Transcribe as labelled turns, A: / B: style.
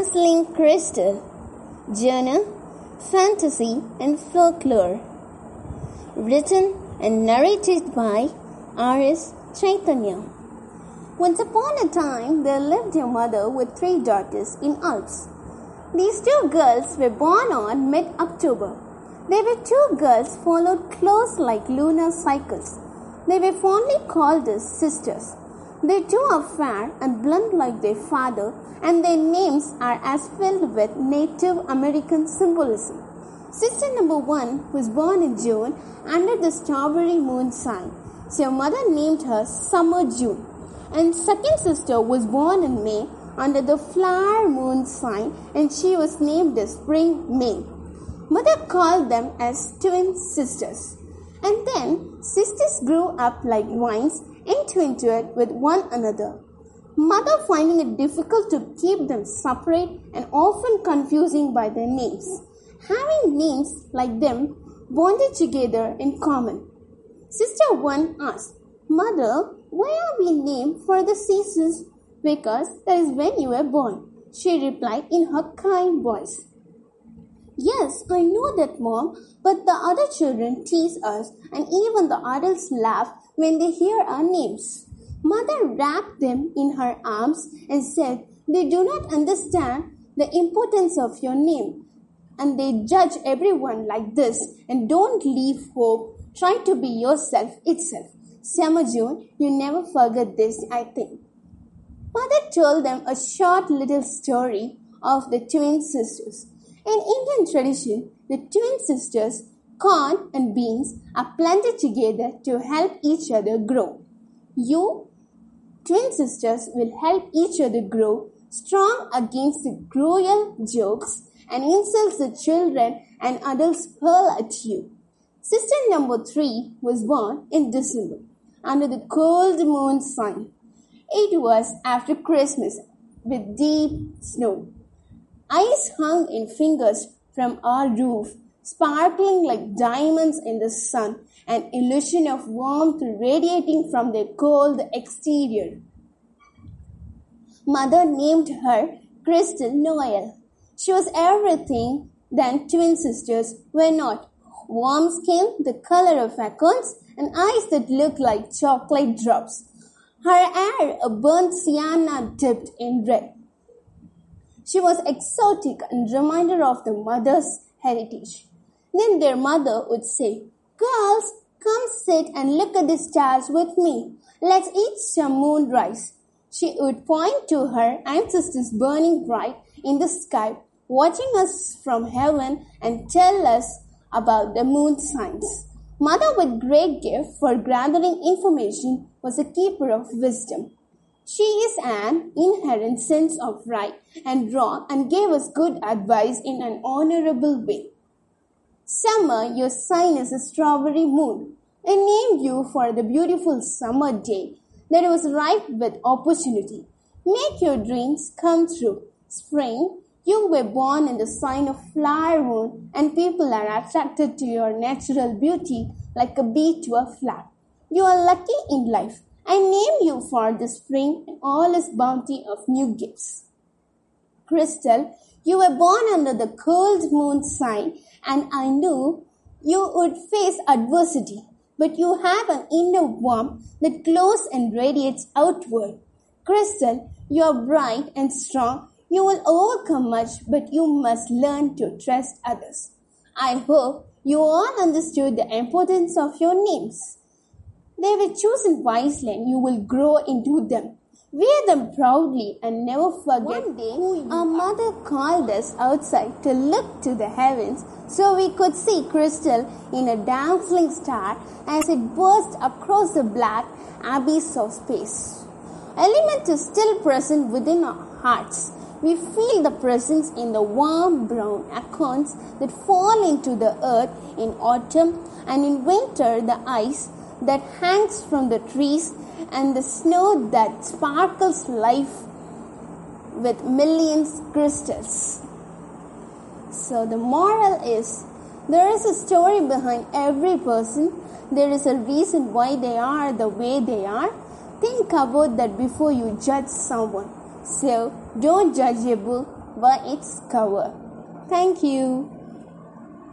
A: Dazzling Crystal Genre Fantasy and Folklore Written and narrated by R.S. Chaitanya Once upon a time there lived a mother with three daughters in Alps. These two girls were born on mid-October. They were two girls followed close like lunar cycles. They were fondly called as sisters. They too are fair and blunt like their father, and their names are as filled with Native American symbolism. Sister number one was born in June under the strawberry moon sign, so mother named her Summer June. And second sister was born in May under the flower moon sign, and she was named as Spring May. Mother called them as twin sisters. And then sisters grew up like vines entwined with one another. Mother finding it difficult to keep them separate and often confusing by their names. Having names like them bonded together in common. Sister 1 asked, Mother, why are we named for the seasons? Because that is when you were born. She replied in her kind voice. Yes, I know that, Mom, but the other children tease us and even the adults laugh when they hear our names. Mother wrapped them in her arms and said, They do not understand the importance of your name and they judge everyone like this and don't leave hope. Try to be yourself itself. Summer June, you never forget this, I think. Mother told them a short little story of the twin sisters. In Indian tradition, the twin sisters, corn and beans, are planted together to help each other grow. You, twin sisters, will help each other grow strong against the cruel jokes and insults the children and adults hurl at you. Sister number three was born in December under the cold moon sign. It was after Christmas with deep snow. Ice hung in fingers from our roof, sparkling like diamonds in the sun, an illusion of warmth radiating from their cold exterior. Mother named her Crystal Noel. She was everything that twin sisters were not. Warm skin, the color of acorns, and eyes that looked like chocolate drops. Her hair a burnt sienna dipped in red. She was exotic and reminder of the mother's heritage. Then their mother would say, Girls, come sit and look at the stars with me. Let's eat some moon rice. She would point to her ancestors burning bright in the sky, watching us from heaven and tell us about the moon signs. Mother with great gift for gathering information was a keeper of wisdom. She is an inherent sense of right and wrong and gave us good advice in an honorable way. Summer, your sign is a strawberry moon. I named you for the beautiful summer day that was ripe with opportunity. Make your dreams come true. Spring, you were born in the sign of flower moon and people are attracted to your natural beauty like a bee to a flower. You are lucky in life. I name you for the spring and all its bounty of new gifts. Crystal, you were born under the cold moon sign and I knew you would face adversity, but you have an inner warmth that glows and radiates outward. Crystal, you are bright and strong. You will overcome much, but you must learn to trust others. I hope you all understood the importance of your names. They were chosen wisely and you will grow into them. Wear them proudly and never forget One day, our mother called us outside to look to the heavens so we could see crystal in a dancing star as it burst across the black abyss of space. Element is still present within our hearts. We feel the presence in the warm brown acorns that fall into the earth in autumn and in winter the ice that hangs from the trees and the snow that sparkles life with millions crystals. So the moral is there is a story behind every person. There is a reason why they are the way they are. Think about that before you judge someone. So don't judge a book by its cover. Thank you.